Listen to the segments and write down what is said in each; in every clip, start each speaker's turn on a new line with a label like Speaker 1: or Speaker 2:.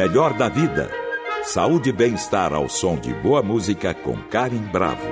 Speaker 1: melhor da vida. Saúde e bem-estar ao som de boa música com Karen Bravo.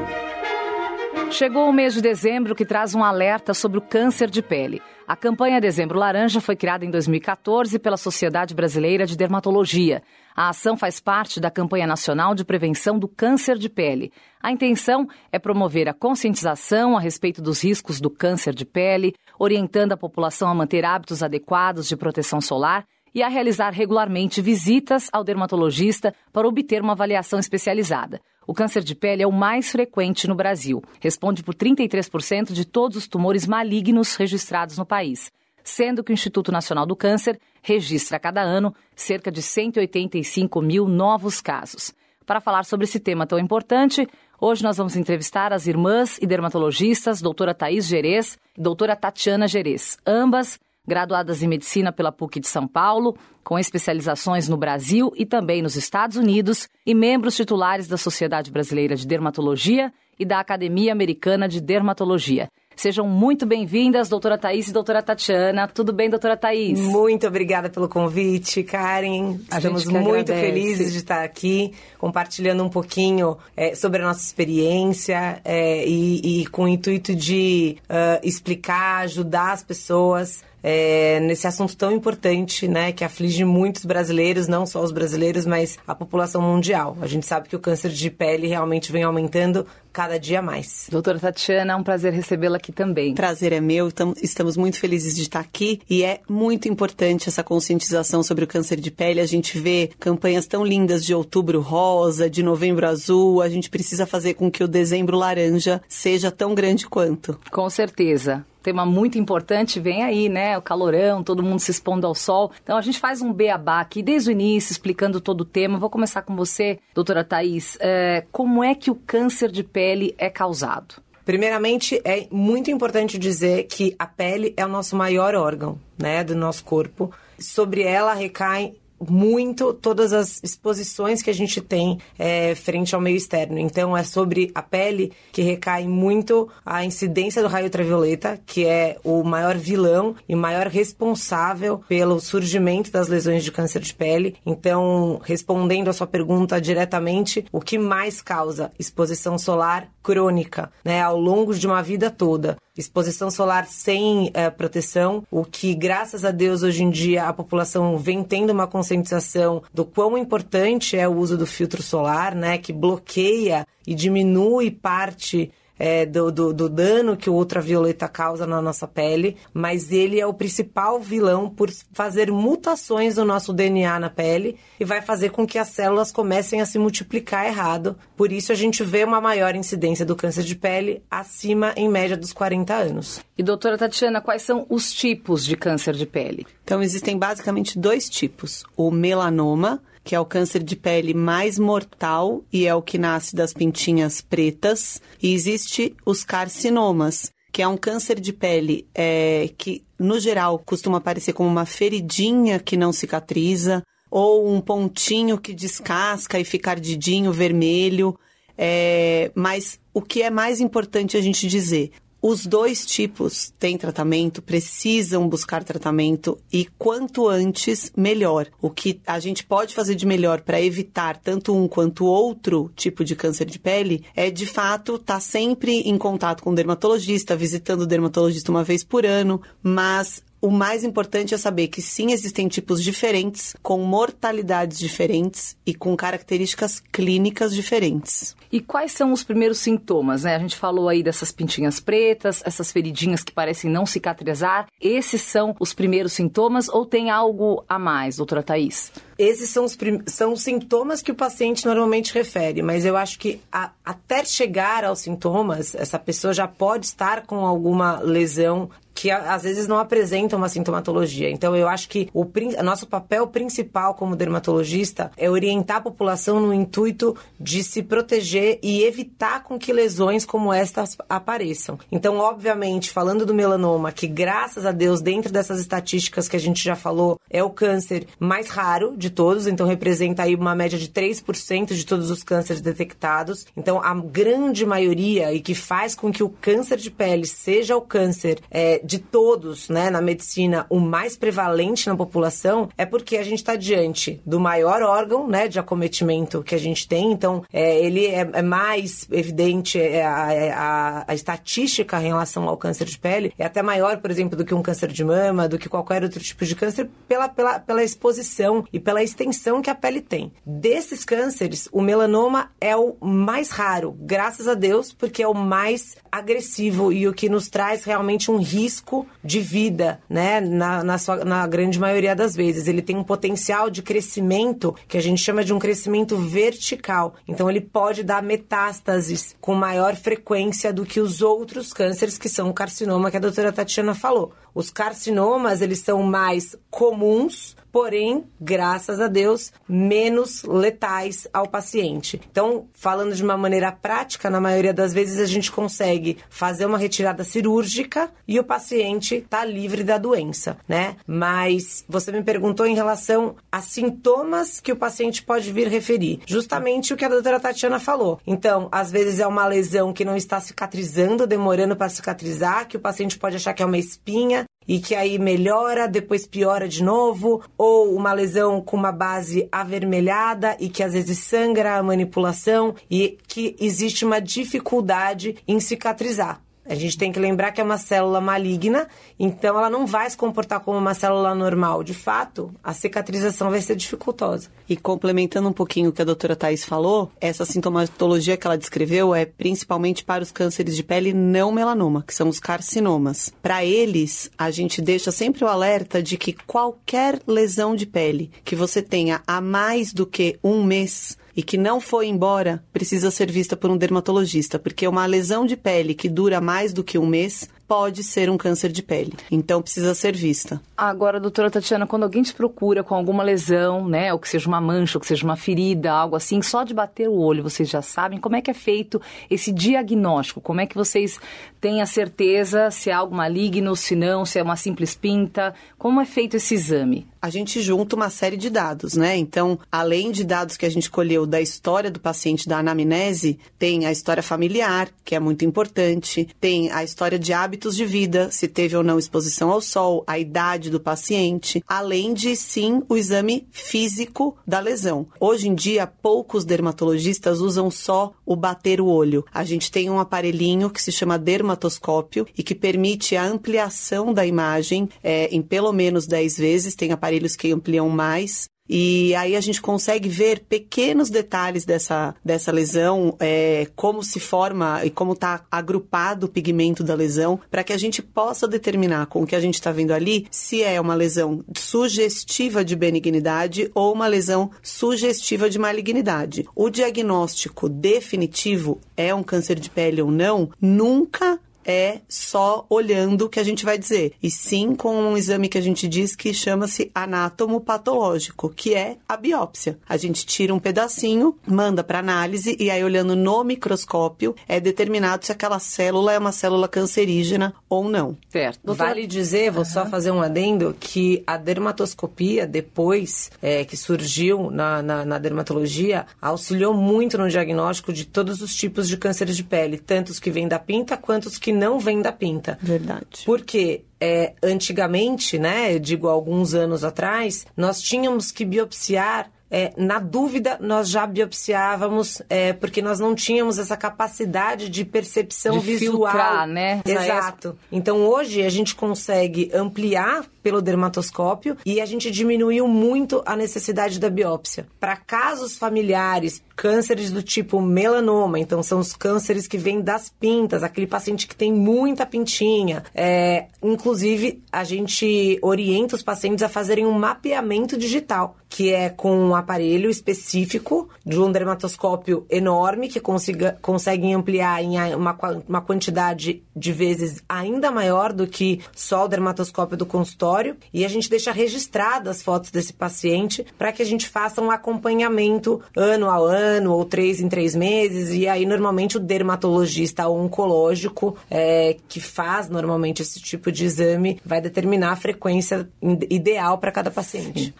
Speaker 2: Chegou o mês de dezembro que traz um alerta sobre o câncer de pele. A campanha Dezembro Laranja foi criada em 2014 pela Sociedade Brasileira de Dermatologia. A ação faz parte da campanha nacional de prevenção do câncer de pele. A intenção é promover a conscientização a respeito dos riscos do câncer de pele, orientando a população a manter hábitos adequados de proteção solar e a realizar regularmente visitas ao dermatologista para obter uma avaliação especializada. O câncer de pele é o mais frequente no Brasil. Responde por 33% de todos os tumores malignos registrados no país, sendo que o Instituto Nacional do Câncer registra a cada ano cerca de 185 mil novos casos. Para falar sobre esse tema tão importante, hoje nós vamos entrevistar as irmãs e dermatologistas doutora Thais Gerês e doutora Tatiana Gerês, ambas graduadas em medicina pela PUC de São Paulo, com especializações no Brasil e também nos Estados Unidos, e membros titulares da Sociedade Brasileira de Dermatologia e da Academia Americana de Dermatologia. Sejam muito bem-vindas, doutora Thaís e doutora Tatiana. Tudo bem, doutora Thaís?
Speaker 3: Muito obrigada pelo convite, Karen. A Estamos muito agradece. felizes de estar aqui, compartilhando um pouquinho é, sobre a nossa experiência é, e, e, com o intuito de uh, explicar, ajudar as pessoas é, nesse assunto tão importante, né, que aflige muitos brasileiros, não só os brasileiros, mas a população mundial. A gente sabe que o câncer de pele realmente vem aumentando cada dia mais.
Speaker 2: Doutora Tatiana, é um prazer recebê-la aqui também.
Speaker 4: Prazer é meu, estamos muito felizes de estar aqui e é muito importante essa conscientização sobre o câncer de pele. A gente vê campanhas tão lindas de outubro rosa, de novembro azul, a gente precisa fazer com que o dezembro laranja seja tão grande quanto.
Speaker 2: Com certeza tema muito importante vem aí, né? O calorão, todo mundo se expondo ao sol. Então a gente faz um beabá aqui desde o início, explicando todo o tema. Vou começar com você, doutora Thais. É, como é que o câncer de pele é causado?
Speaker 3: Primeiramente, é muito importante dizer que a pele é o nosso maior órgão, né, do nosso corpo. Sobre ela recaem muito todas as exposições que a gente tem é, frente ao meio externo. Então, é sobre a pele que recai muito a incidência do raio ultravioleta, que é o maior vilão e maior responsável pelo surgimento das lesões de câncer de pele. Então, respondendo a sua pergunta diretamente, o que mais causa exposição solar crônica, né, ao longo de uma vida toda? Exposição solar sem é, proteção, o que, graças a Deus, hoje em dia a população vem tendo uma conscientização do quão importante é o uso do filtro solar, né, que bloqueia e diminui parte é, do, do, do, dano que o ultravioleta causa na nossa pele, mas ele é o principal vilão por fazer mutações no nosso DNA na pele e vai fazer com que as células comecem a se multiplicar errado. Por isso a gente vê uma maior incidência do câncer de pele acima, em média, dos 40 anos.
Speaker 2: E doutora Tatiana, quais são os tipos de câncer de pele?
Speaker 4: Então existem basicamente dois tipos: o melanoma, que é o câncer de pele mais mortal e é o que nasce das pintinhas pretas. E existe os carcinomas, que é um câncer de pele é, que, no geral, costuma aparecer como uma feridinha que não cicatriza, ou um pontinho que descasca e fica ardidinho vermelho. É, mas o que é mais importante a gente dizer? Os dois tipos têm tratamento, precisam buscar tratamento e quanto antes, melhor. O que a gente pode fazer de melhor para evitar tanto um quanto outro tipo de câncer de pele é, de fato, estar tá sempre em contato com o dermatologista, visitando o dermatologista uma vez por ano, mas o mais importante é saber que sim, existem tipos diferentes, com mortalidades diferentes e com características clínicas diferentes.
Speaker 2: E quais são os primeiros sintomas? Né? A gente falou aí dessas pintinhas pretas, essas feridinhas que parecem não cicatrizar. Esses são os primeiros sintomas ou tem algo a mais, doutora Thais?
Speaker 3: Esses são os, são os sintomas que o paciente normalmente refere, mas eu acho que a, até chegar aos sintomas, essa pessoa já pode estar com alguma lesão que às vezes não apresentam uma sintomatologia. Então, eu acho que o nosso papel principal como dermatologista é orientar a população no intuito de se proteger e evitar com que lesões como estas apareçam. Então, obviamente, falando do melanoma, que graças a Deus, dentro dessas estatísticas que a gente já falou, é o câncer mais raro de todos, então representa aí uma média de 3% de todos os cânceres detectados. Então, a grande maioria e que faz com que o câncer de pele seja o câncer é, de todos, né, na medicina, o mais prevalente na população, é porque a gente está diante do maior órgão, né, de acometimento que a gente tem. Então, é, ele é, é, mais evidente, é a, é a, a, estatística em relação ao câncer de pele é até maior, por exemplo, do que um câncer de mama, do que qualquer outro tipo de câncer, pela, pela, pela exposição e pela extensão que a pele tem. Desses cânceres, o melanoma é o mais raro, graças a Deus, porque é o mais agressivo e o que nos traz realmente um risco de vida, né? Na, na, sua, na grande maioria das vezes. Ele tem um potencial de crescimento que a gente chama de um crescimento vertical. Então, ele pode dar metástases com maior frequência do que os outros cânceres, que são o carcinoma que a doutora Tatiana falou. Os carcinomas, eles são mais comuns, porém, graças a Deus, menos letais ao paciente. Então, falando de uma maneira prática, na maioria das vezes a gente consegue fazer uma retirada cirúrgica e o paciente está livre da doença, né? Mas você me perguntou em relação a sintomas que o paciente pode vir referir. Justamente o que a doutora Tatiana falou. Então, às vezes é uma lesão que não está cicatrizando, demorando para cicatrizar, que o paciente pode achar que é uma espinha, e que aí melhora, depois piora de novo, ou uma lesão com uma base avermelhada e que às vezes sangra a manipulação e que existe uma dificuldade em cicatrizar. A gente tem que lembrar que é uma célula maligna, então ela não vai se comportar como uma célula normal. De fato, a cicatrização vai ser dificultosa.
Speaker 4: E complementando um pouquinho o que a doutora Thais falou, essa sintomatologia que ela descreveu é principalmente para os cânceres de pele não melanoma, que são os carcinomas. Para eles, a gente deixa sempre o alerta de que qualquer lesão de pele que você tenha há mais do que um mês, e que não foi embora precisa ser vista por um dermatologista, porque uma lesão de pele que dura mais do que um mês pode ser um câncer de pele. Então precisa ser vista.
Speaker 2: Agora, doutora Tatiana, quando alguém te procura com alguma lesão, né, ou que seja uma mancha, ou que seja uma ferida, algo assim, só de bater o olho, vocês já sabem como é que é feito esse diagnóstico? Como é que vocês têm a certeza se é algo maligno, se não, se é uma simples pinta? Como é feito esse exame?
Speaker 4: a gente junta uma série de dados, né? Então, além de dados que a gente colheu da história do paciente, da anamnese, tem a história familiar, que é muito importante, tem a história de hábitos de vida, se teve ou não exposição ao sol, a idade do paciente, além de sim o exame físico da lesão. Hoje em dia, poucos dermatologistas usam só o bater o olho. A gente tem um aparelhinho que se chama dermatoscópio e que permite a ampliação da imagem é, em pelo menos 10 vezes. Tem aparelho aparelhos que ampliam mais. E aí a gente consegue ver pequenos detalhes dessa, dessa lesão, é, como se forma e como está agrupado o pigmento da lesão, para que a gente possa determinar com o que a gente está vendo ali se é uma lesão sugestiva de benignidade ou uma lesão sugestiva de malignidade. O diagnóstico definitivo é um câncer de pele ou não, nunca é só olhando que a gente vai dizer, e sim com um exame que a gente diz que chama-se anátomo patológico, que é a biópsia. A gente tira um pedacinho, manda para análise e aí olhando no microscópio é determinado se aquela célula é uma célula cancerígena ou não.
Speaker 3: Certo. Doutora... Vale dizer, vou uhum. só fazer um adendo, que a dermatoscopia, depois é, que surgiu na, na, na dermatologia, auxiliou muito no diagnóstico de todos os tipos de cânceres de pele, tanto os que vêm da pinta quanto os que não vem da pinta.
Speaker 4: Verdade.
Speaker 3: Porque é, antigamente, né, eu digo alguns anos atrás, nós tínhamos que biopsiar é, na dúvida, nós já biopsiávamos, é, porque nós não tínhamos essa capacidade de percepção
Speaker 2: de
Speaker 3: visual.
Speaker 2: Filtrar, né?
Speaker 3: Exato. Então hoje a gente consegue ampliar pelo dermatoscópio e a gente diminuiu muito a necessidade da biópsia. Para casos familiares, cânceres do tipo melanoma, então são os cânceres que vêm das pintas, aquele paciente que tem muita pintinha. É, inclusive, a gente orienta os pacientes a fazerem um mapeamento digital, que é com um aparelho específico de um dermatoscópio enorme que consiga, conseguem ampliar em uma, uma quantidade de vezes ainda maior do que só o dermatoscópio do consultório. E a gente deixa registradas as fotos desse paciente para que a gente faça um acompanhamento ano a ano ou três em três meses. E aí normalmente o dermatologista oncológico é, que faz normalmente esse tipo de exame vai determinar a frequência ideal para cada paciente.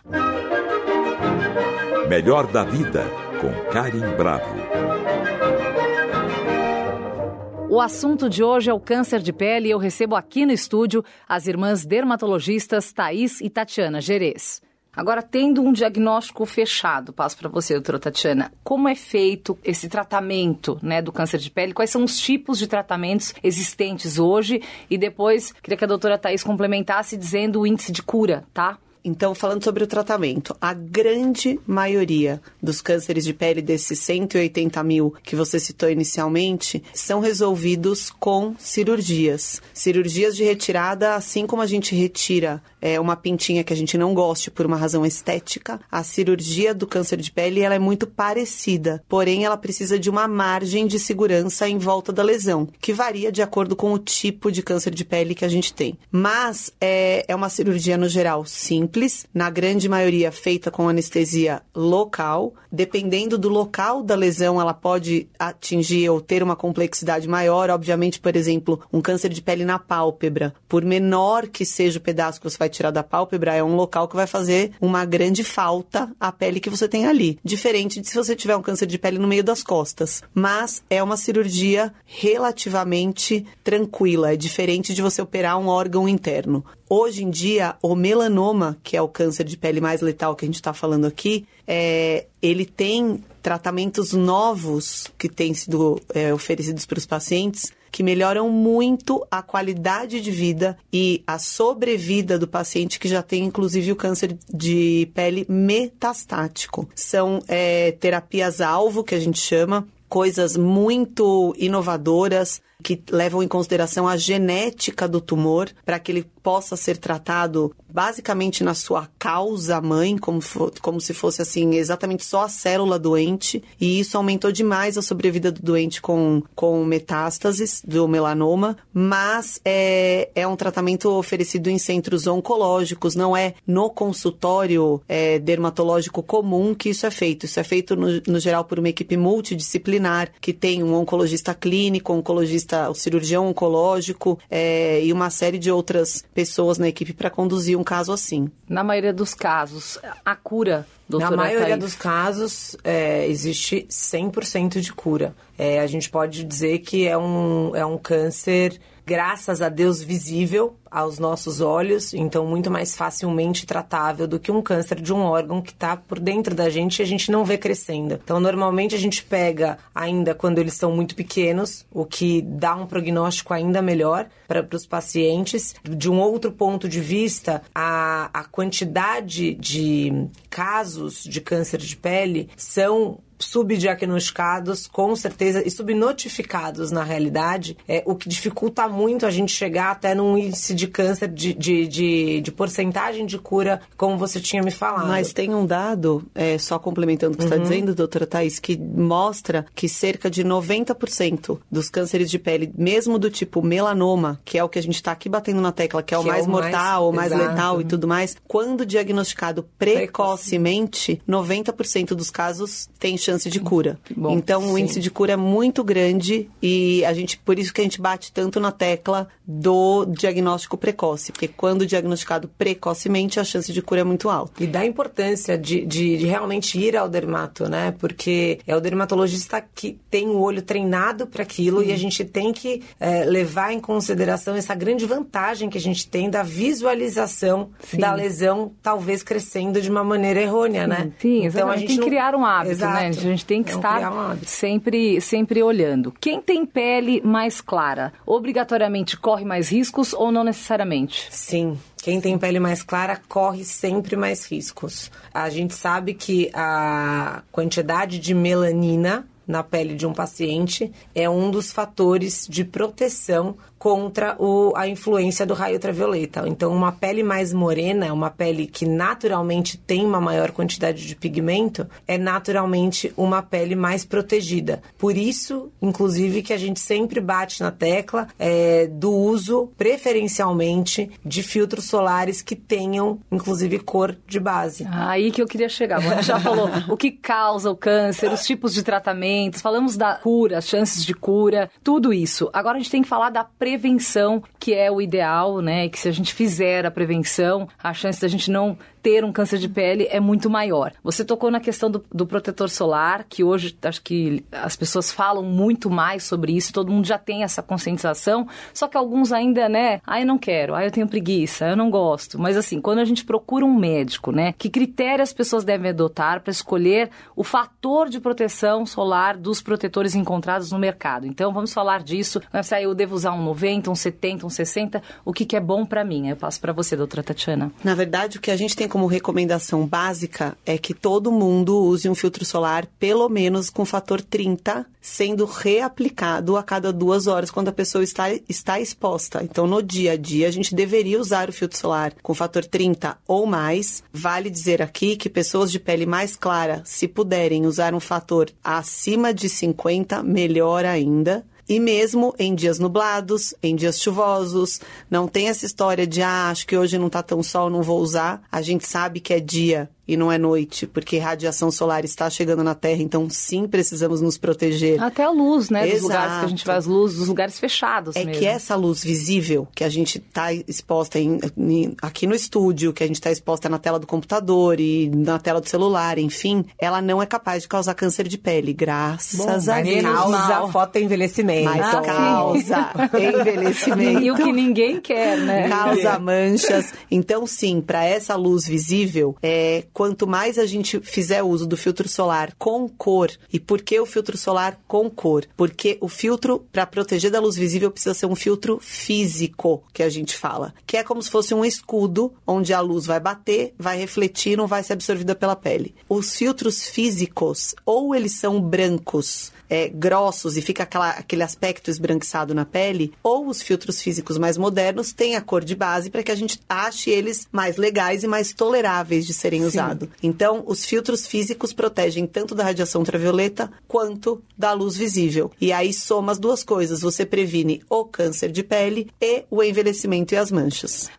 Speaker 1: Melhor da vida com Karim Bravo.
Speaker 2: O assunto de hoje é o câncer de pele e eu recebo aqui no estúdio as irmãs dermatologistas Thaís e Tatiana Gerês. Agora, tendo um diagnóstico fechado, passo para você, doutora Tatiana, como é feito esse tratamento né, do câncer de pele? Quais são os tipos de tratamentos existentes hoje? E depois, queria que a doutora Thaís complementasse dizendo o índice de cura, tá?
Speaker 4: Então, falando sobre o tratamento, a grande maioria dos cânceres de pele, desses 180 mil que você citou inicialmente, são resolvidos com cirurgias. Cirurgias de retirada, assim como a gente retira é, uma pintinha que a gente não goste por uma razão estética, a cirurgia do câncer de pele ela é muito parecida, porém ela precisa de uma margem de segurança em volta da lesão, que varia de acordo com o tipo de câncer de pele que a gente tem. Mas é, é uma cirurgia no geral simples, na grande maioria feita com anestesia local. Dependendo do local da lesão, ela pode atingir ou ter uma complexidade maior. Obviamente, por exemplo, um câncer de pele na pálpebra, por menor que seja o pedaço que você vai vai tirar da pálpebra é um local que vai fazer uma grande falta à pele que você tem ali. Diferente de se você tiver um câncer de pele no meio das costas. Mas é uma cirurgia relativamente tranquila. É diferente de você operar um órgão interno. Hoje em dia, o melanoma, que é o câncer de pele mais letal que a gente está falando aqui, é, ele tem tratamentos novos que têm sido é, oferecidos para os pacientes que melhoram muito a qualidade de vida e a sobrevida do paciente que já tem, inclusive, o câncer de pele metastático. São é, terapias-alvo, que a gente chama, coisas muito inovadoras que levam em consideração a genética do tumor para que ele possa ser tratado basicamente na sua causa mãe, como, for, como se fosse assim, exatamente só a célula doente, e isso aumentou demais a sobrevida do doente com, com metástases do melanoma, mas é, é um tratamento oferecido em centros oncológicos, não é no consultório é, dermatológico comum que isso é feito. Isso é feito, no, no geral, por uma equipe multidisciplinar, que tem um oncologista clínico, um o cirurgião oncológico é, e uma série de outras pessoas na equipe para conduzir um caso assim.
Speaker 2: Na maioria dos casos, a cura, doutora
Speaker 3: Na maioria
Speaker 2: Thaís?
Speaker 3: dos casos, é, existe 100% de cura. É, a gente pode dizer que é um, é um câncer graças a Deus, visível aos nossos olhos, então muito mais facilmente tratável do que um câncer de um órgão que está por dentro da gente e a gente não vê crescendo. Então, normalmente a gente pega ainda quando eles são muito pequenos, o que dá um prognóstico ainda melhor para os pacientes. De um outro ponto de vista, a, a quantidade de casos de câncer de pele são subdiagnosticados, com certeza, e subnotificados na realidade, é o que dificulta muito a gente chegar até num índice de câncer de, de, de, de porcentagem de cura, como você tinha me falado.
Speaker 4: Mas tem um dado, é, só complementando o que você está dizendo, doutora Thais, que mostra que cerca de 90% dos cânceres de pele, mesmo do tipo melanoma, que é o que a gente está aqui batendo na tecla, que é o
Speaker 3: Que é
Speaker 4: mais
Speaker 3: o mais-
Speaker 4: mortal, o mais
Speaker 3: exato.
Speaker 4: letal e tudo mais, quando diagnosticado precocemente, 90% dos casos tem chance de cura.
Speaker 2: bom.
Speaker 4: então o
Speaker 3: Sim.
Speaker 4: índice de cura é muito grande e a gente por isso que a gente bate tanto na tecla do diagnóstico precoce, porque quando diagnosticado precocemente a chance de cura é muito alta.
Speaker 3: E da importância de, de, de realmente ir ao dermato, né? Porque é o dermatologista que tem o olho treinado para aquilo e a gente tem que é, levar em consideração essa grande vantagem que a gente tem da visualização da lesão, talvez crescendo de uma maneira errônea, né?
Speaker 2: Sim, então a gente tem que
Speaker 3: não-
Speaker 2: criar um hábito,
Speaker 3: Exato.
Speaker 2: né? A gente tem que
Speaker 3: É
Speaker 2: estar sempre, sempre olhando. Quem tem pele mais clara, obrigatoriamente corre mais riscos ou não necessariamente?
Speaker 3: Sim. Quem tem pele mais clara corre sempre mais riscos. A gente sabe que a quantidade de melanina na pele de um paciente é um dos fatores de proteção contra o- a influência do raio ultravioleta. Então, uma pele mais morena, uma pele que naturalmente tem uma maior quantidade de pigmento, é naturalmente uma pele mais protegida. Por isso, inclusive, que a gente sempre bate na tecla é, do uso, preferencialmente, de filtros solares que tenham, inclusive, cor de base.
Speaker 2: Aí que eu queria chegar. Você já falou o que causa o câncer, os tipos de tratamentos, falamos da cura, as chances de cura, tudo isso. Agora a gente tem que falar da prevenção que é o ideal, né? Que se a gente fizer a prevenção, a chance da gente não ter um câncer de pele é muito maior. Você tocou na questão do, do, protetor solar, que hoje acho que as pessoas falam muito mais sobre isso, todo mundo já tem essa conscientização, só que alguns ainda, né? Ah, eu não quero, ah, eu tenho preguiça, eu não gosto. Mas assim, quando a gente procura um médico, né? Que critério as pessoas devem adotar para escolher o fator de proteção solar dos protetores encontrados no mercado? Então vamos falar disso. Se eu devo usar um 90, um 70, um 60, o que, que é bom para mim? Eu passo para você, doutora Tatiana.
Speaker 4: Na verdade, o que a gente tem como recomendação básica é que todo mundo use um filtro solar pelo menos com fator 30, sendo reaplicado a cada duas horas quando a pessoa está, está exposta. Então, no dia a dia, a gente deveria usar o filtro solar com fator 30 ou mais. Vale dizer aqui que pessoas de pele mais clara, se puderem usar um fator acima de 50, melhor ainda. E mesmo em dias nublados, em dias chuvosos, não tem essa história de, ah, acho que hoje não tá tão sol, não vou usar. A gente sabe que é dia e não é noite, porque radiação solar está chegando na Terra, então sim precisamos nos proteger.
Speaker 2: Até a luz, né? Exato. Dos lugares que a gente faz luz, dos lugares fechados.
Speaker 4: É
Speaker 2: mesmo.
Speaker 4: que essa luz visível que a gente está exposta em, em, aqui no estúdio, que a gente está exposta na tela do computador e na tela do celular, enfim, ela não é capaz de causar câncer de pele, graças Bom, a Deus.
Speaker 3: Causa fotoenvelhecimento.
Speaker 4: Mas ah, causa envelhecimento.
Speaker 2: E o que ninguém quer, né?
Speaker 4: Causa manchas. Então, sim, para essa luz visível, é quanto mais a gente fizer uso do filtro solar com cor, e por que o filtro solar com cor? Porque o filtro, para proteger da luz visível, precisa ser um filtro físico, que a gente fala, que é como se fosse um escudo, onde a luz vai bater, vai refletir, não vai ser absorvida pela pele. Os filtros físicos, ou eles são brancos, é, grossos e fica aquela, aquele aspecto esbranquiçado na pele, ou os filtros físicos mais modernos têm a cor de base para que a gente ache eles mais legais e mais toleráveis de serem usados. Então, os filtros físicos protegem tanto da radiação ultravioleta quanto da luz visível. E aí soma as duas coisas, você previne o câncer de pele e o envelhecimento e as manchas.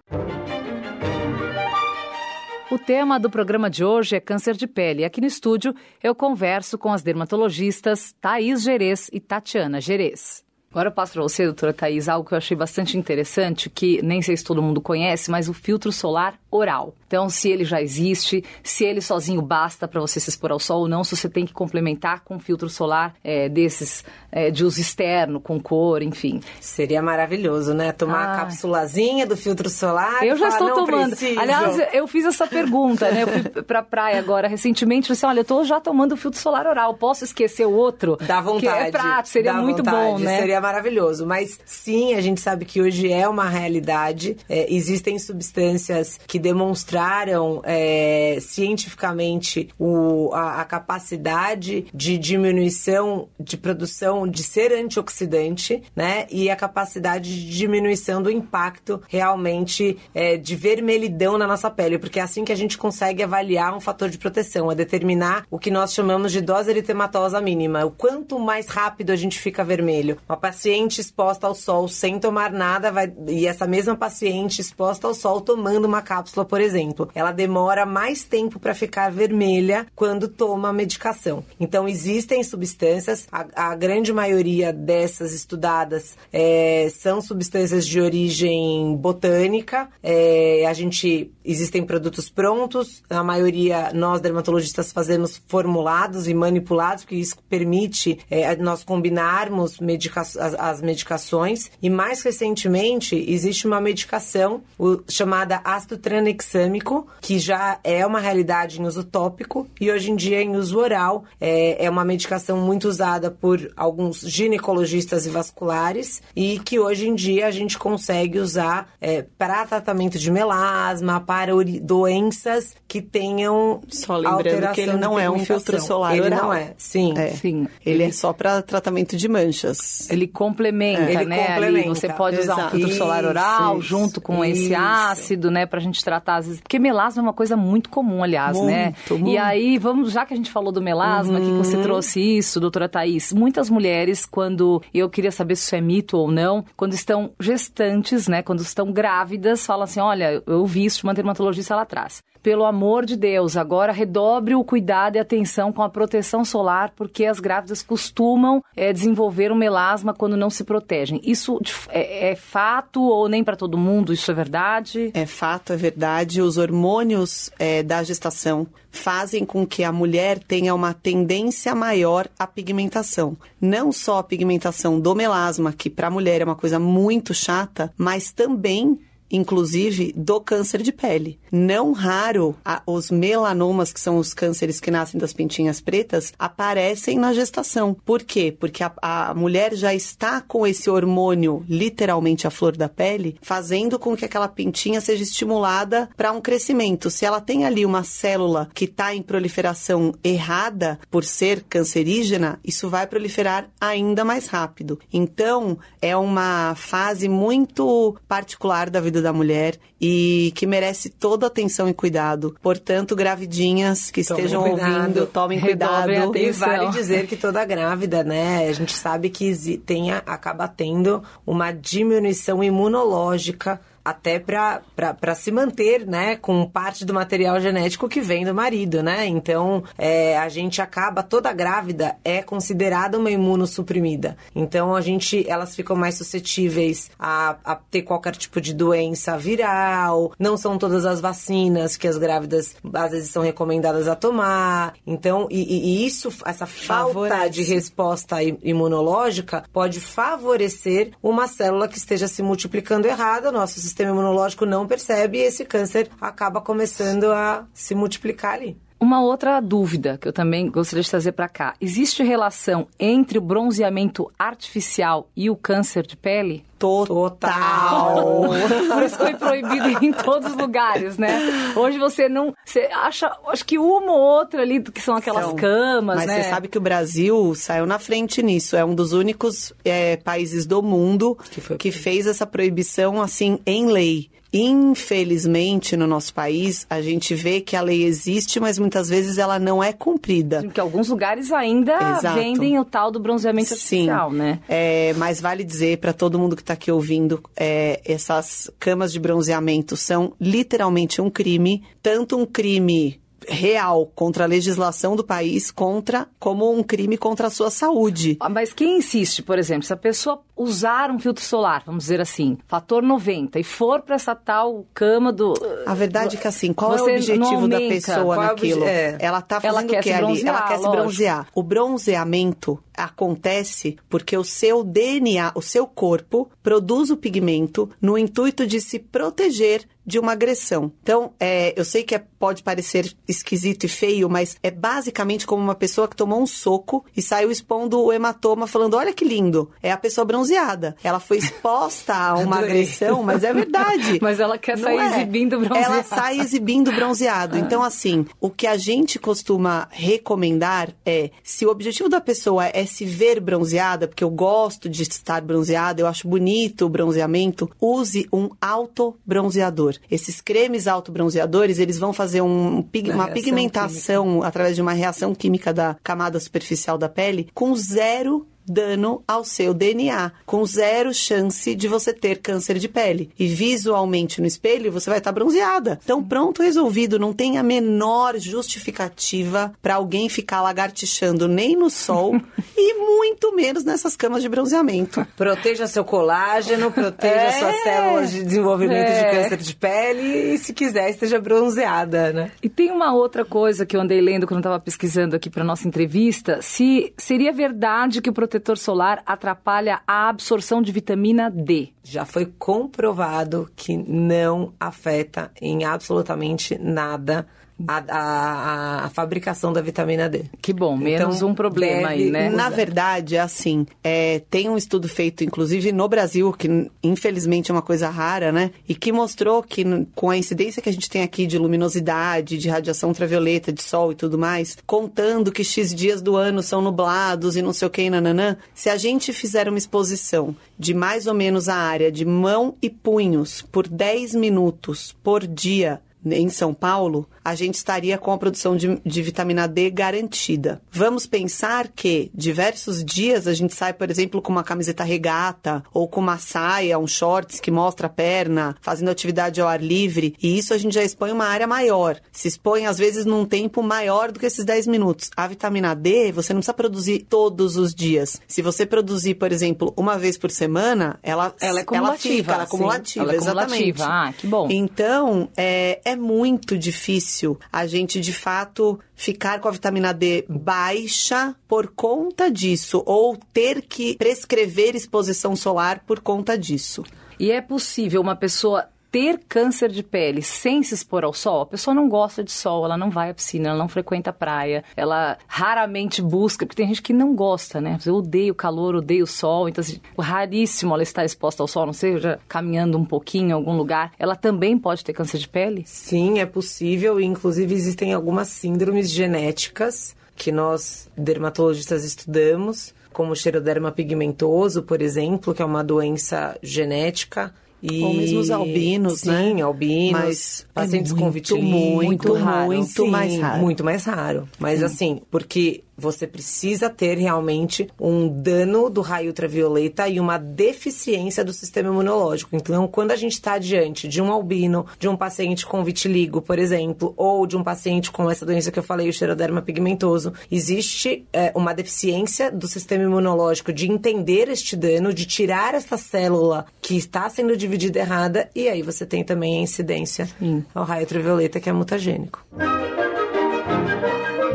Speaker 2: O tema do programa de hoje é câncer de pele. Aqui no estúdio eu converso com as dermatologistas Thaís Gerês e Tatiana Gerês. Agora eu passo para você, doutora Thais, algo que eu achei bastante interessante, que nem sei se todo mundo conhece, mas o filtro solar oral. Então, se ele já existe, se ele sozinho basta para você se expor ao sol ou não, se você tem que complementar com filtro solar é, desses é, de uso externo, com cor, enfim.
Speaker 3: Seria maravilhoso, né? Tomar ah. a capsulazinha do filtro solar.
Speaker 2: Eu já
Speaker 3: falar,
Speaker 2: estou tomando.
Speaker 3: Preciso.
Speaker 2: Aliás, eu fiz essa pergunta, né? Eu fui pra praia agora recentemente, falei assim: olha, eu estou já tomando o filtro solar oral, posso esquecer o outro?
Speaker 3: Dá vontade. Que
Speaker 2: é prático, seria muito
Speaker 3: vontade,
Speaker 2: bom, né?
Speaker 3: Seria maravilhoso. Mas sim, a gente sabe que hoje é uma realidade. É, existem substâncias que demonstraram é, cientificamente o, a, a capacidade de diminuição de produção de ser antioxidante, né? E a capacidade de diminuição do impacto realmente é, de vermelhidão na nossa pele, porque é assim que a gente consegue avaliar um fator de proteção, é determinar o que nós chamamos de dose eritematosa mínima, o quanto mais rápido a gente fica vermelho. Uma paciente exposta ao sol sem tomar nada vai e essa mesma paciente exposta ao sol tomando uma cápsula, por exemplo, ela demora mais tempo para ficar vermelha quando toma a medicação. Então existem substâncias, a, a grande maioria dessas estudadas é, são substâncias de origem botânica. É, a gente existem produtos prontos. A maioria nós dermatologistas fazemos formulados e manipulados, porque isso permite é, nós combinarmos medica as, as, medicações. E mais recentemente existe uma medicação o, chamada ácido tranexâmico, que já é uma realidade em uso tópico e hoje em dia em uso oral. É, é uma medicação muito usada por alguns ginecologistas e vasculares e que hoje em dia a gente consegue usar é, para tratamento de melasma, para doenças que tenham
Speaker 4: Só lembrando que ele não é um filtro solar
Speaker 3: ele
Speaker 4: oral.
Speaker 3: não é, sim.
Speaker 4: É. sim. Ele, é só para tratamento de manchas.
Speaker 2: Ele complementa, é. né? Complementa. Ali você pode usar um filtro solar oral isso, junto com isso. esse ácido, né, pra gente tratar às vezes, porque melasma é uma coisa muito comum, aliás, né? muito, né? Muito. E aí, vamos, já que a gente falou do melasma, uhum. que você trouxe isso, doutora Thaís, muitas mulheres mulheres quando eu queria saber se isso é mito ou não, quando estão gestantes, né, quando estão grávidas, falam assim: "Olha, eu vi isso de uma dermatologista lá atrás pelo amor de Deus, agora redobre o cuidado e atenção com a proteção solar, porque as grávidas costumam é, desenvolver um melasma quando não se protegem. Isso é, é fato ou nem para todo mundo? Isso é verdade?
Speaker 4: É fato, é verdade. Os hormônios é, da gestação fazem com que a mulher tenha uma tendência maior à pigmentação. Não só a pigmentação do melasma, que para a mulher é uma coisa muito chata, mas também inclusive do câncer de pele. Não raro, a, os melanomas, que são os cânceres que nascem das pintinhas pretas, aparecem na gestação. Por quê? Porque a, a mulher já está com esse hormônio, literalmente a flor da pele, fazendo com que aquela pintinha seja estimulada para um crescimento. Se ela tem ali uma célula que está em proliferação errada por ser cancerígena, isso vai proliferar ainda mais rápido. Então, é uma fase muito particular da vida da mulher e que merece toda atenção e cuidado. Portanto, gravidinhas que tomem estejam cuidado. ouvindo, tomem cuidado.
Speaker 3: E vale dizer que toda grávida, né, a gente sabe que tenha, acaba tendo uma diminuição imunológica até para se manter, né, com parte do material genético que vem do marido, né? Então, é, a gente acaba, toda grávida é considerada uma imunossuprimida. Então, a gente, elas ficam mais suscetíveis a, a ter qualquer tipo de doença viral, não são todas as vacinas que as grávidas às vezes são recomendadas a tomar. Então, e, e isso, essa falta Favorece. de resposta imunológica pode favorecer uma célula que esteja se multiplicando errada, nosso sistema imunológico não percebe e esse câncer acaba começando a se multiplicar ali.
Speaker 2: Uma outra dúvida que eu também gostaria de trazer para cá: existe relação entre o bronzeamento artificial e o câncer de pele?
Speaker 3: Total.
Speaker 2: Por isso foi proibido em todos os lugares, né? Hoje você não. Você acha, acho que uma ou outra ali, que são aquelas são. camas,
Speaker 4: Mas
Speaker 2: né?
Speaker 4: você sabe que o Brasil saiu na frente nisso. É um dos únicos é, países do mundo que, que fez essa proibição, assim, em lei. Infelizmente, no nosso país, a gente vê que a lei existe, mas muitas vezes ela não é cumprida.
Speaker 2: Porque alguns lugares ainda Exato. vendem o tal do bronzeamento artificial,
Speaker 4: Sim.
Speaker 2: né?
Speaker 4: É, mas vale dizer para todo mundo que está aqui ouvindo, é, essas camas de bronzeamento são literalmente um crime, tanto um crime real contra a legislação do país, contra como um crime contra a sua saúde.
Speaker 2: Ah, mas quem insiste, por exemplo, se a pessoa usar um filtro solar, vamos dizer assim, fator 90 e for para essa tal cama do
Speaker 4: A verdade é que assim, qual é o objetivo da pessoa qual é naquilo? É. Ela tá fazendo ela o que ali? Ela quer lógico. se bronzear. O bronzeamento acontece porque o seu DNA, o seu corpo produz o pigmento no intuito de se proteger de uma agressão. Então, é, eu sei que é, pode parecer esquisito e feio, mas é basicamente como uma pessoa que tomou um soco e saiu expondo o hematoma, falando: olha que lindo. É a pessoa bronzeada. Ela foi exposta a uma agressão, mas é verdade.
Speaker 2: mas ela quer sair é. exibindo bronzeado.
Speaker 4: Ela sai exibindo bronzeado. Ah. Então, assim, o que a gente costuma recomendar é: se o objetivo da pessoa é se ver bronzeada, porque eu gosto de estar bronzeada, eu acho bonito o bronzeamento, use um autobronzeador. Esses cremes autobronzeadores, eles vão fazer um, uma pigmentação química. através de uma reação química da camada superficial da pele com zero dano ao seu DNA, com zero chance de você ter câncer de pele. E visualmente no espelho você vai estar bronzeada. Então, pronto, resolvido. Não tem a menor justificativa para alguém ficar lagartixando nem no sol e muito menos nessas camas de bronzeamento.
Speaker 3: Proteja seu colágeno, proteja é, suas células de desenvolvimento é. de câncer de pele e, se quiser, esteja bronzeada, né?
Speaker 2: E tem uma outra coisa que eu andei lendo quando estava pesquisando aqui para nossa entrevista, se seria verdade que o protetor protetor solar atrapalha a absorção de vitamina D.
Speaker 3: Já foi comprovado que não afeta em absolutamente nada a, a, a, fabricação da vitamina D.
Speaker 2: Que bom, menos então, um problema aí, né?
Speaker 4: Na verdade, é assim, é, tem um estudo feito, inclusive no Brasil, que infelizmente é uma coisa rara, né? E que mostrou que com a incidência que a gente tem aqui de luminosidade, de radiação ultravioleta, de sol e tudo mais, contando que X dias do ano são nublados e não sei o que, nananã, se a gente fizer uma exposição de mais ou menos a área de mão e punhos por 10 minutos por dia, em São Paulo, a gente estaria com a produção de, de, vitamina D garantida. Vamos pensar que diversos dias a gente sai, por exemplo, com uma camiseta regata ou com uma saia, um shorts que mostra a perna, fazendo atividade ao ar livre, e isso a gente já expõe uma área maior. Se expõe, às vezes, num tempo maior do que esses 10 minutos. A vitamina D, você não precisa produzir todos os dias. Se você produzir, por exemplo, uma vez por semana, ela,
Speaker 2: ela, é ela fica, ela é
Speaker 4: acumulativa,
Speaker 2: ela é
Speaker 4: exatamente.
Speaker 2: Ah, que bom.
Speaker 4: Então, é, é muito difícil a gente, de fato, ficar com a vitamina D baixa por conta disso, ou ter que prescrever exposição solar por conta disso.
Speaker 2: E é possível uma pessoa ter câncer de pele sem se expor ao sol, a pessoa não gosta de sol, ela não vai à piscina, ela não frequenta a praia, ela raramente busca, porque tem gente que não gosta, né? Eu odeio o calor, odeio o sol, então assim, raríssimo ela estar exposta ao sol, não seja caminhando um pouquinho em algum lugar, ela também pode ter câncer de pele?
Speaker 3: Sim, é possível, inclusive existem algumas síndromes genéticas que nós dermatologistas estudamos, como o xeroderma pigmentoso, por exemplo, que é uma doença genética
Speaker 4: e... Ou mesmo os albinos,
Speaker 3: Sim,
Speaker 4: né?
Speaker 3: Sim, albinos. Mas pacientes
Speaker 4: é muito,
Speaker 3: com vitiligo.
Speaker 4: Muito, muito,
Speaker 3: raro.
Speaker 4: muito
Speaker 3: Sim,
Speaker 4: mais raro.
Speaker 3: Muito mais raro. Mas Sim. assim, porque você precisa ter realmente um dano do raio ultravioleta e uma deficiência do sistema imunológico. Então, quando a gente está diante de um albino, de um paciente com vitiligo, por exemplo, ou de um paciente com essa doença que eu falei, o xeroderma pigmentoso, existe é, uma deficiência do sistema imunológico de entender este dano, de tirar essa célula que está sendo dividida errada, e aí você tem também a incidência hum. ao raio ultravioleta, que é mutagênico.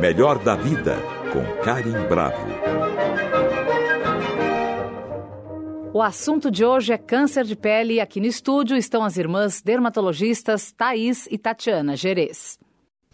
Speaker 1: Melhor da vida com Karim Bravo.
Speaker 2: O assunto de hoje é câncer de pele. Aqui no estúdio estão as irmãs dermatologistas Thaís e Tatiana Gerês.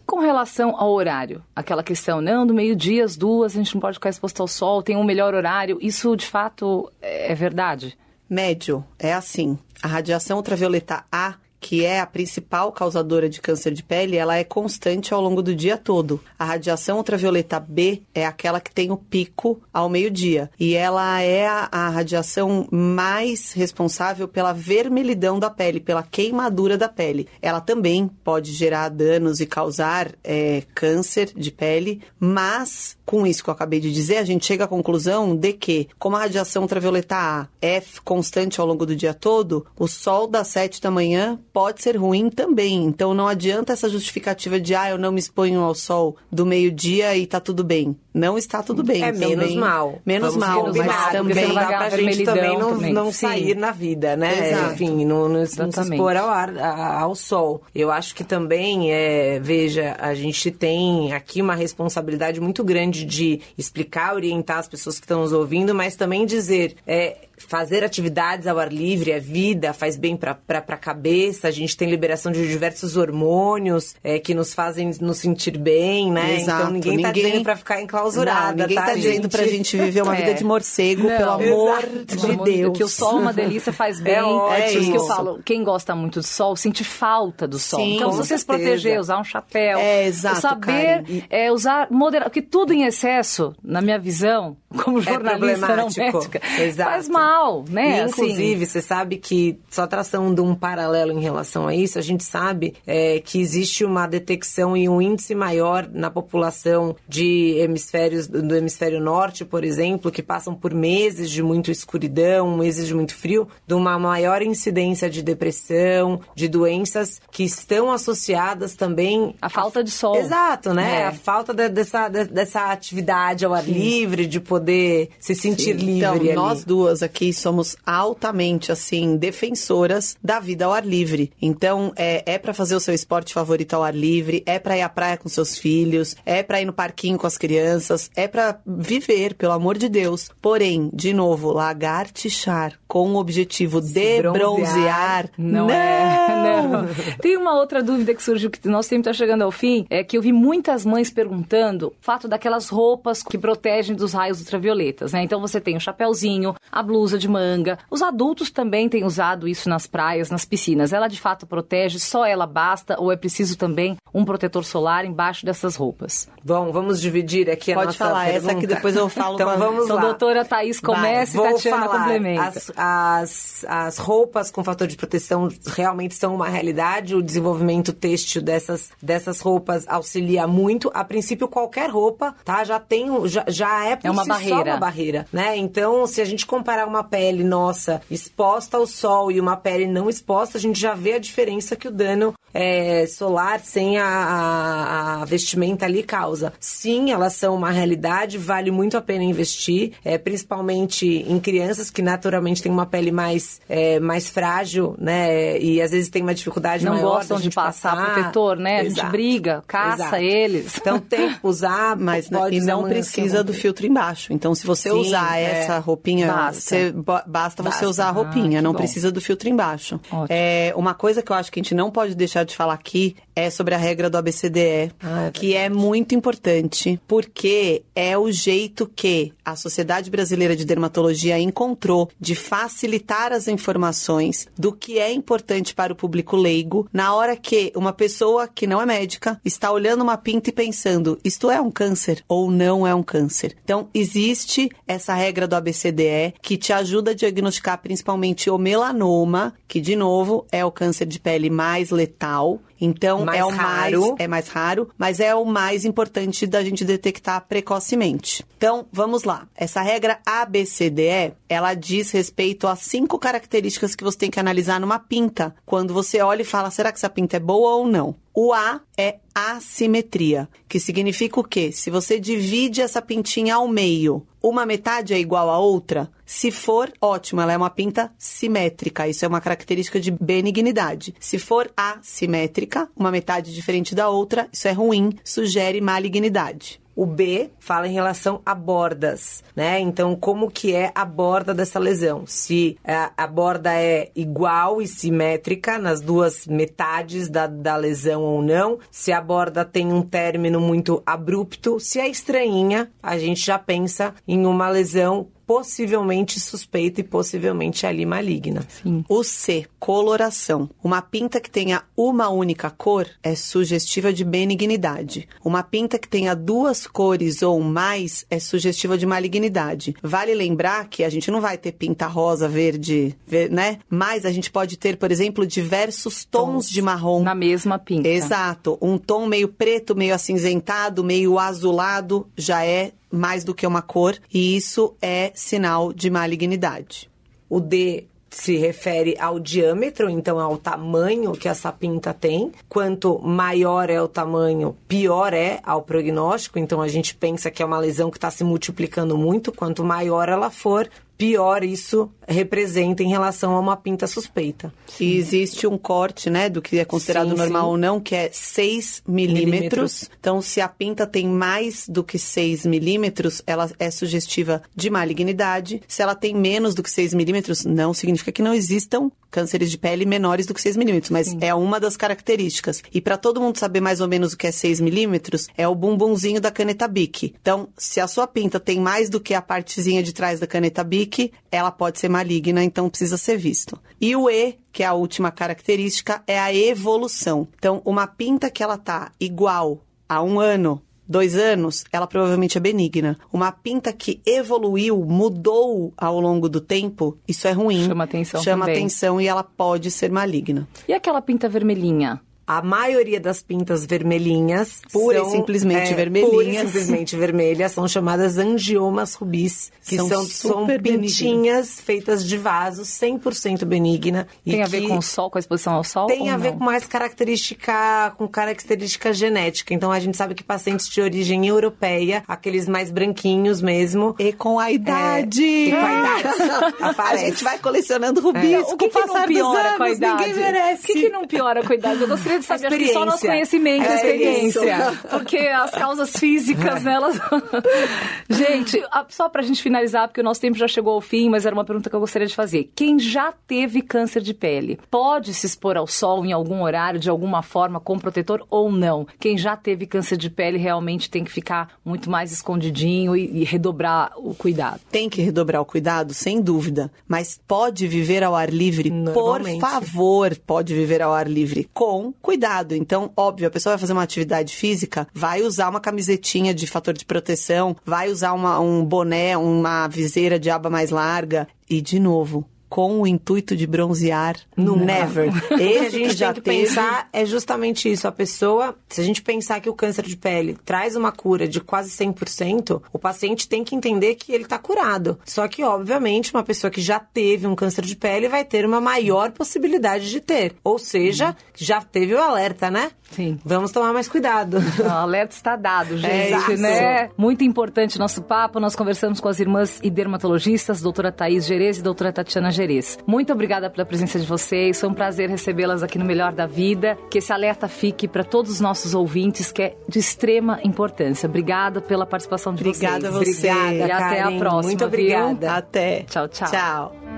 Speaker 2: Com relação ao horário, aquela questão, não, do meio-dia às duas, a gente não pode ficar exposto ao sol, tem um melhor horário, isso de fato é verdade?
Speaker 4: Médio, é assim. A radiação ultravioleta A que é a principal causadora de câncer de pele, ela é constante ao longo do dia todo. A radiação ultravioleta B é aquela que tem o pico ao meio-dia. E ela é a, radiação mais responsável pela vermelhidão da pele, pela queimadura da pele. Ela também pode gerar danos e causar é, câncer de pele, mas com isso que eu acabei de dizer, a gente chega à conclusão de que, como a radiação ultravioleta A é constante ao longo do dia todo, o sol das 7 da manhã pode ser ruim também. Então não adianta essa justificativa de ah, eu não me exponho ao sol do meio-dia e tá tudo bem. Não está tudo bem.
Speaker 3: É
Speaker 4: também.
Speaker 3: menos mal.
Speaker 4: Menos Vamos mal, mas também
Speaker 3: dá pra gente também não, também. não sair na vida, né? Exato. Enfim, não, não, não se expor ao, ar, ao sol. Eu acho que também, é, veja, a gente tem aqui uma responsabilidade muito grande de explicar, orientar as pessoas que estão nos ouvindo, mas também dizer, é, fazer atividades ao ar livre é vida, faz bem para a cabeça, a gente tem liberação de diversos hormônios é, que nos fazem nos sentir bem, né?
Speaker 4: Exato.
Speaker 3: Então ninguém, ninguém tá dizendo para ficar enclausurada,
Speaker 4: não, ninguém
Speaker 3: tá,
Speaker 4: tá
Speaker 3: gente?
Speaker 4: dizendo pra gente viver uma é. vida de morcego, não, pelo amor de Deus.
Speaker 2: Que o sol é uma delícia, faz bem. É, é isso que eu falo. Quem gosta muito do sol, sente falta do sol. Sim, então, se você se proteger, usar um chapéu,
Speaker 4: é, exato,
Speaker 2: saber é, usar moderar, porque tudo em excesso, na minha visão, como
Speaker 3: é
Speaker 2: jornalista não médica,
Speaker 3: Exato.
Speaker 2: faz mal, né?
Speaker 3: E, inclusive, assim... você sabe que, só traçando um paralelo em relação a isso, a gente sabe é, que existe uma detecção e um índice maior na população de hemisférios, do hemisfério norte, por exemplo, que passam por meses de muita escuridão, meses de muito frio, de uma maior incidência de depressão, de doenças que estão associadas também...
Speaker 2: A falta de sol.
Speaker 3: Exato, né? É. A falta de, dessa, de, dessa atividade ao ar Sim. livre, de poder se sentir Sim. livre
Speaker 4: então,
Speaker 3: ali.
Speaker 4: nós duas aqui somos altamente, assim, defensoras da vida ao ar livre. Então, é, é para fazer o seu esporte favorito ao ar livre, é para ir à praia com seus filhos, é para ir no parquinho com as crianças, é para viver, pelo amor de Deus. Porém, de novo, lagartixar com o objetivo de bronzear, bronzear
Speaker 2: não, não, é. Não. Tem uma outra dúvida que surgiu que nosso tempo está chegando ao fim, é que eu vi muitas mães perguntando o fato daquelas roupas que protegem dos raios ultravioletas, né? Então você tem o chapéuzinho, a blusa blusa de manga. Os adultos também têm usado isso nas praias, nas piscinas. Ela de fato protege, só ela basta ou é preciso também um protetor solar embaixo dessas roupas?
Speaker 3: Bom, vamos dividir aqui a
Speaker 4: Pode
Speaker 3: nossa
Speaker 4: falar,
Speaker 3: pergunta.
Speaker 4: essa que depois eu falo.
Speaker 3: Então vamos
Speaker 2: Então,
Speaker 3: lá.
Speaker 2: doutora Thaís, comece e
Speaker 3: Vai, vou
Speaker 2: Tatiana
Speaker 3: falar.
Speaker 2: complementa.
Speaker 3: As, as, as roupas com fator de proteção realmente são uma realidade. O desenvolvimento têxtil dessas, dessas roupas auxilia muito. A princípio, qualquer roupa, tá? Já tem, já, já é por
Speaker 2: É uma
Speaker 3: si só
Speaker 2: barreira.
Speaker 3: uma barreira, né? Então, se a gente comparar uma pele nossa exposta ao sol e uma pele não exposta, a gente já vê a diferença que o dano é, solar sem a, a- a vestimenta ali causa. Sim, elas são uma realidade, vale muito a pena investir, é, principalmente em crianças que naturalmente têm uma pele mais, é, mais frágil, né? E às vezes tem uma dificuldade
Speaker 2: Não
Speaker 3: maior
Speaker 2: gostam
Speaker 3: da
Speaker 2: de passar,
Speaker 3: passar.
Speaker 2: protetor, né? A gente
Speaker 3: Exato.
Speaker 2: briga, caça
Speaker 3: Exato.
Speaker 2: eles.
Speaker 3: Então tem que usar,
Speaker 4: Mas
Speaker 3: pode
Speaker 4: e não
Speaker 3: uma
Speaker 4: precisa do filtro embaixo. Então, se você
Speaker 3: Sim,
Speaker 4: usar
Speaker 3: é.
Speaker 4: essa roupinha,
Speaker 2: Basta.
Speaker 4: Você- basta, você usar a roupinha,
Speaker 2: Ah,
Speaker 4: não
Speaker 2: bom.
Speaker 4: precisa do filtro embaixo.
Speaker 2: Ótimo.
Speaker 4: É, uma coisa que eu acho que a gente não pode deixar de falar aqui é sobre a regra do ABCDE,
Speaker 3: Ah, é
Speaker 4: que é muito importante, porque é o jeito que a Sociedade Brasileira de Dermatologia encontrou de facilitar as informações do que é importante para o público leigo na hora que uma pessoa que não é médica está olhando uma pinta e pensando, isto é um câncer ou não é um câncer. Então, existe essa regra do ABCDE que te ajuda a diagnosticar principalmente o melanoma, que de novo é o câncer de pele mais letal. Então,
Speaker 3: Mais
Speaker 4: é o
Speaker 3: raro.
Speaker 4: mais é mais raro, mas é o mais importante da gente detectar precocemente. Então, vamos lá. Essa regra ABCDE, ela diz respeito a cinco características que você tem que analisar numa pinta. Quando você olha e fala, será que essa pinta é boa ou não? O A é assimetria, que significa o quê? Se você divide essa pintinha ao meio, uma metade é igual à outra? Se for, ótimo, ela é uma pinta simétrica. Isso é uma característica de benignidade. Se for assimétrica, uma metade diferente da outra, isso é ruim, sugere malignidade.
Speaker 3: O B fala em relação a bordas, né? Então, como que é a borda dessa lesão? Se a, a borda é igual e simétrica nas duas metades da, da lesão ou não, se a borda tem um término muito abrupto, se é estranhinha, a gente já pensa em uma lesão possivelmente suspeita e possivelmente ali maligna.
Speaker 4: O C, coloração. Uma pinta que tenha uma única cor é sugestiva de benignidade. Uma pinta que tenha duas cores ou mais é sugestiva de malignidade. Vale lembrar que a gente não vai ter pinta rosa, verde, ver- né? Mas a gente pode ter, por exemplo, diversos tons de marrom.
Speaker 2: Na mesma pinta.
Speaker 4: Exato. Um tom meio preto, meio acinzentado, meio azulado já é mais do que uma cor e isso é sinal de malignidade.
Speaker 3: O D se refere ao diâmetro, então ao tamanho que essa pinta tem. Quanto maior é o tamanho, pior é ao prognóstico. Então a gente pensa que é uma lesão que está se multiplicando muito. Quanto maior ela for, pior isso representa em relação a uma pinta suspeita.
Speaker 4: E existe um corte, né, do que é considerado
Speaker 3: Sim,
Speaker 4: normal
Speaker 3: sim.
Speaker 4: ou não, que é 6 milímetros.
Speaker 3: Milímetros.
Speaker 4: Então, se a pinta tem mais do que 6 milímetros, ela é sugestiva de malignidade. Se ela tem menos do que 6 milímetros, não significa que não existam cânceres de pele menores do que 6 milímetros, mas é uma das características. E para todo mundo saber mais ou menos o que é 6 milímetros, é o bumbumzinho da caneta Bic. Então, se a sua pinta tem mais do que a partezinha de trás da caneta Bic, ela pode ser maligna, então precisa ser visto. E o E, que é a última característica, é a evolução. Então, uma pinta que ela tá igual a um ano, dois anos, ela provavelmente é benigna. Uma pinta que evoluiu, mudou ao longo do tempo, isso é ruim.
Speaker 2: Chama atenção
Speaker 4: Chama
Speaker 2: também.
Speaker 4: atenção e ela pode ser maligna.
Speaker 2: E aquela pinta vermelhinha?
Speaker 3: A maioria das pintas vermelhinhas,
Speaker 4: Pura e
Speaker 3: são,
Speaker 4: simplesmente
Speaker 3: é,
Speaker 4: vermelhinhas.
Speaker 3: pura e simplesmente vermelhas, são chamadas angiomas rubis, que
Speaker 4: São
Speaker 3: são, são, pintinhas feitas de vaso, 100% benigna. e
Speaker 2: Tem a ver com o sol, com a exposição ao sol?
Speaker 3: Tem a ver
Speaker 2: não?
Speaker 3: com mais característica, com característica genética. Então a gente sabe que pacientes de origem europeia, aqueles mais branquinhos mesmo,
Speaker 4: E com a idade.
Speaker 3: e com a idade
Speaker 4: a
Speaker 3: aparece.
Speaker 4: gente vai colecionando rubis
Speaker 2: O
Speaker 4: com
Speaker 2: que,
Speaker 4: o
Speaker 2: que não piora com a idade?
Speaker 4: Ninguém merece.
Speaker 2: O que, que não piora com a idade? Eu gostaria de saber, acho que só nosso conhecimento, é experiência. Isso. Porque as causas físicas, né, elas... gente, só pra gente finalizar, porque o nosso tempo já chegou ao fim, mas era uma pergunta que eu gostaria de fazer. Quem já teve câncer de pele, pode se expor ao sol em algum horário, de alguma forma, com protetor ou não? Quem já teve câncer de pele realmente tem que ficar muito mais escondidinho e, e redobrar o cuidado?
Speaker 4: Tem que redobrar o cuidado, sem dúvida. Mas pode viver ao ar livre, por favor, pode viver ao ar livre, com cuidado. Então, óbvio, a pessoa vai fazer uma atividade física, vai usar uma camisetinha de fator de proteção, vai usar uma, um boné, uma viseira de aba mais larga. E, de novo, com o intuito de bronzear.
Speaker 3: Nunca. Never. Esse a gente que já tem que teve... pensar é justamente isso. A pessoa, se a gente pensar que o câncer de pele traz uma cura de quase 100%, o paciente tem que entender que ele está curado. Só que, obviamente, uma pessoa que já teve um câncer de pele vai ter uma maior possibilidade de ter. Ou seja, uhum. já teve o alerta, né?
Speaker 2: Sim.
Speaker 3: Vamos tomar mais cuidado.
Speaker 2: O alerta está dado, gente, é né? Muito importante nosso papo. Nós conversamos com as irmãs e dermatologistas, doutora Thaís Gerez e doutora Tatiana Gerês. Muito obrigada pela presença de vocês. Foi um prazer recebê-las aqui no Melhor da Vida. Que esse alerta fique para todos os nossos ouvintes, que é de extrema importância. Obrigada pela participação de
Speaker 4: obrigada
Speaker 2: vocês.
Speaker 4: Obrigada
Speaker 2: você. E até a próxima.
Speaker 3: Muito obrigada.
Speaker 2: Viu?
Speaker 4: Até.
Speaker 2: Tchau, tchau.
Speaker 4: Tchau.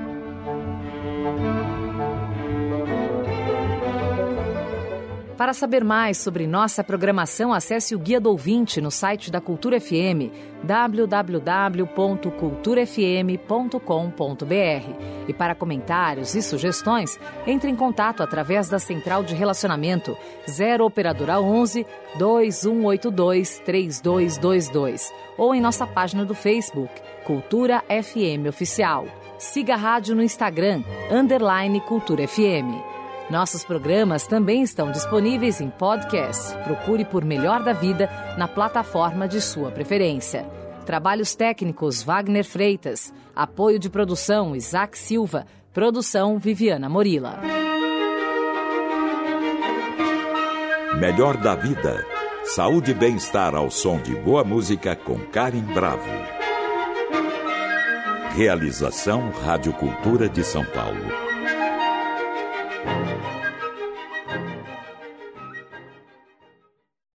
Speaker 2: Para saber mais sobre nossa programação, acesse o Guia do Ouvinte no site da Cultura FM, www.culturafm.com.br. E para comentários e sugestões, entre em contato através da Central de Relacionamento 0 Operadora 11 2182 3222 ou em nossa página do Facebook, Cultura FM Oficial. Siga a rádio no Instagram, underline Cultura FM. Nossos programas também estão disponíveis em podcast. Procure por Melhor da Vida na plataforma de sua preferência. Trabalhos técnicos Wagner Freitas. Apoio de produção Isaac Silva. Produção Viviana Morila.
Speaker 1: Melhor da Vida. Saúde e bem-estar ao som de boa música com Karen Bravo. Realização Rádio Cultura de São Paulo.